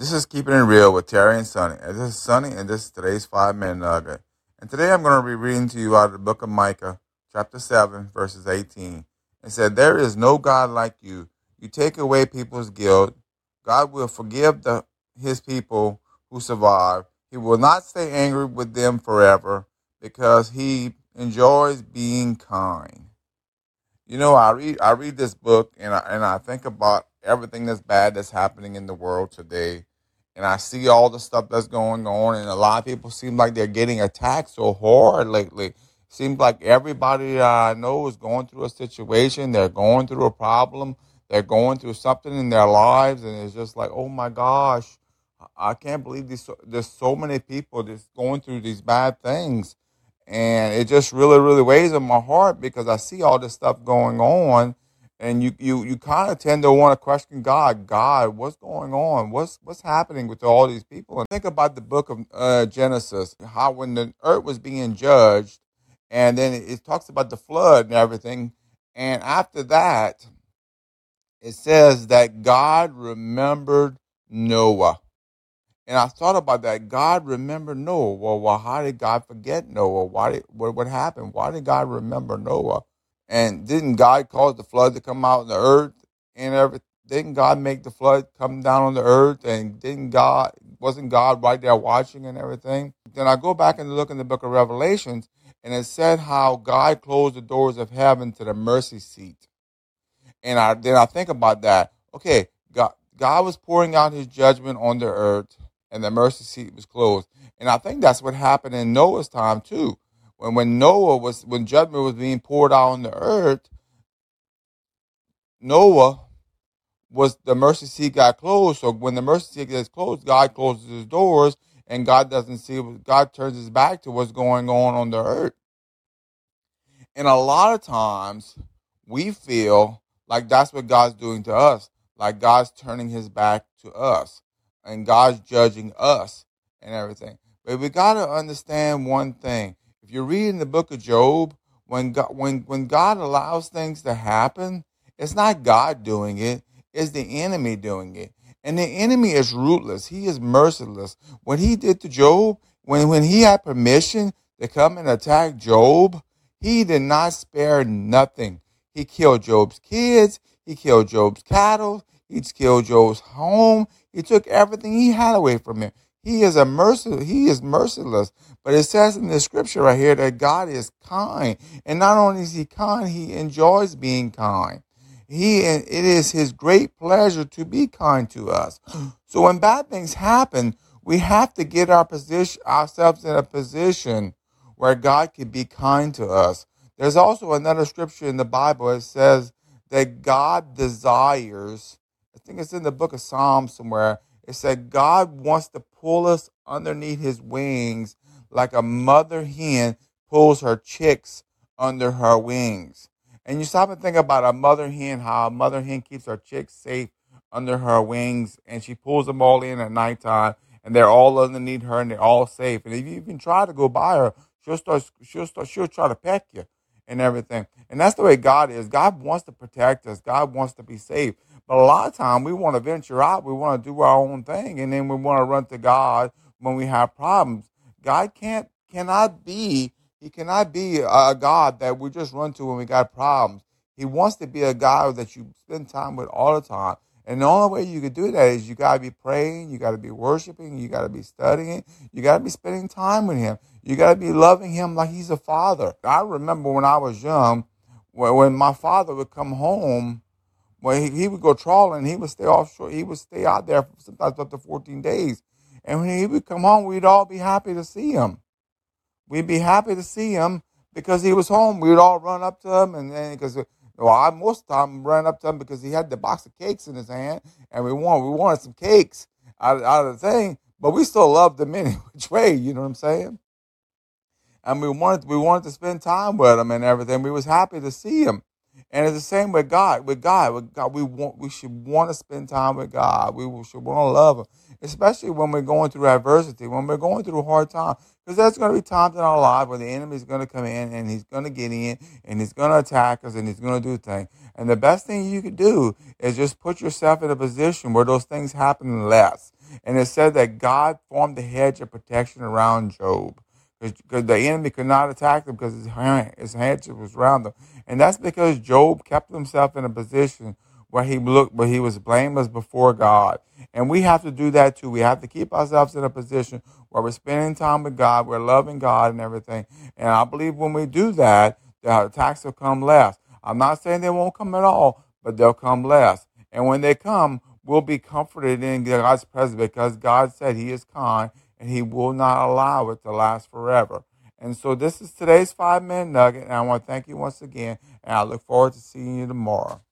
This is Keeping It Real with Terry and Sonny. And this is Sonny, and this is today's five minute nugget. And today I'm going to be reading to you out of the book of Micah, chapter 7, verses 18. It said, There is no God like you. You take away people's guilt. God will forgive the, his people who survive. He will not stay angry with them forever because he enjoys being kind. You know, I read I read this book and I, and I think about everything that's bad that's happening in the world today. And I see all the stuff that's going on, and a lot of people seem like they're getting attacked so hard lately. Seems like everybody that I know is going through a situation, they're going through a problem, they're going through something in their lives, and it's just like, oh my gosh, I can't believe there's so many people that's going through these bad things. And it just really, really weighs on my heart because I see all this stuff going on and you you you kind of tend to want to question God. God, what's going on? What's what's happening with all these people? And think about the book of uh, Genesis, how when the earth was being judged, and then it, it talks about the flood and everything. And after that, it says that God remembered Noah. And I thought about that. God remembered Noah. Well, well, how did God forget Noah? Why did what, what happened? Why did God remember Noah? And didn't God cause the flood to come out in the earth and everything? Didn't God make the flood come down on the earth? And didn't God wasn't God right there watching and everything? Then I go back and look in the book of Revelations, and it said how God closed the doors of heaven to the mercy seat. And I then I think about that. Okay, God God was pouring out his judgment on the earth and the mercy seat was closed. And I think that's what happened in Noah's time too. When when Noah was when judgment was being poured out on the earth, Noah was the mercy seat got closed. So when the mercy seat gets closed, God closes his doors and God doesn't see God turns his back to what's going on on the earth. And a lot of times we feel like that's what God's doing to us, like God's turning his back to us and God's judging us and everything. But we got to understand one thing. If you read in the book of Job, when God, when, when God allows things to happen, it's not God doing it, it's the enemy doing it. And the enemy is ruthless. He is merciless. What he did to Job, when, when he had permission to come and attack Job, he did not spare nothing. He killed Job's kids. He killed Job's cattle. He killed Job's home. He took everything he had away from him. He is a mercy. He is merciless. But it says in the scripture right here that God is kind, and not only is He kind, He enjoys being kind. He it is His great pleasure to be kind to us. So when bad things happen, we have to get our position ourselves in a position where God can be kind to us. There's also another scripture in the Bible that says that God desires I think it's in the book of Psalms somewhere. It said God wants to pull us underneath his wings like a mother hen pulls her chicks under her wings. And you stop and think about a mother hen, how a mother hen keeps her chicks safe under her wings and she pulls them all in at nighttime and they're all underneath her and they're all safe. And if you even try to go by her, she'll start she'll start she'll try to peck you and everything. And that's the way God is. God wants to protect us. God wants to be safe. But a lot of time we want to venture out. We want to do our own thing, and then we want to run to God when we have problems. God can't cannot be he cannot be a God that we just run to when we got problems. He wants to be a God that you spend time with all the time. And the only way you could do that is you got to be praying, you got to be worshiping, you got to be studying, you got to be spending time with Him. You got to be loving Him like He's a father. I remember when I was young, when, when my father would come home when he, he would go trawling, he would stay offshore. He would stay out there sometimes up to 14 days. And when he would come home, we'd all be happy to see him. We'd be happy to see him because he was home. We'd all run up to him, and then because uh, well, I most of the time run up to him because he had the box of cakes in his hand, and we wanted we wanted some cakes out, out of the thing. But we still loved him any which way. You know what I'm saying? And we wanted we wanted to spend time with him and everything. We was happy to see him. And it's the same with God. With God, with God, we want we should want to spend time with God. We should want to love Him, especially when we're going through adversity, when we're going through hard time. Because there's going to be times in our life where the enemy is going to come in and he's going to get in and he's going to attack us and he's going to do things. And the best thing you could do is just put yourself in a position where those things happen less. And it said that God formed a hedge of protection around Job because the enemy could not attack them because his, hand, his hedge was around them. And that's because Job kept himself in a position where he looked, where he was blameless before God. And we have to do that too. We have to keep ourselves in a position where we're spending time with God, we're loving God and everything. And I believe when we do that, the attacks will come less. I'm not saying they won't come at all, but they'll come less. And when they come, we'll be comforted in God's presence because God said He is kind and He will not allow it to last forever. And so this is today's five minute nugget, and I want to thank you once again, and I look forward to seeing you tomorrow.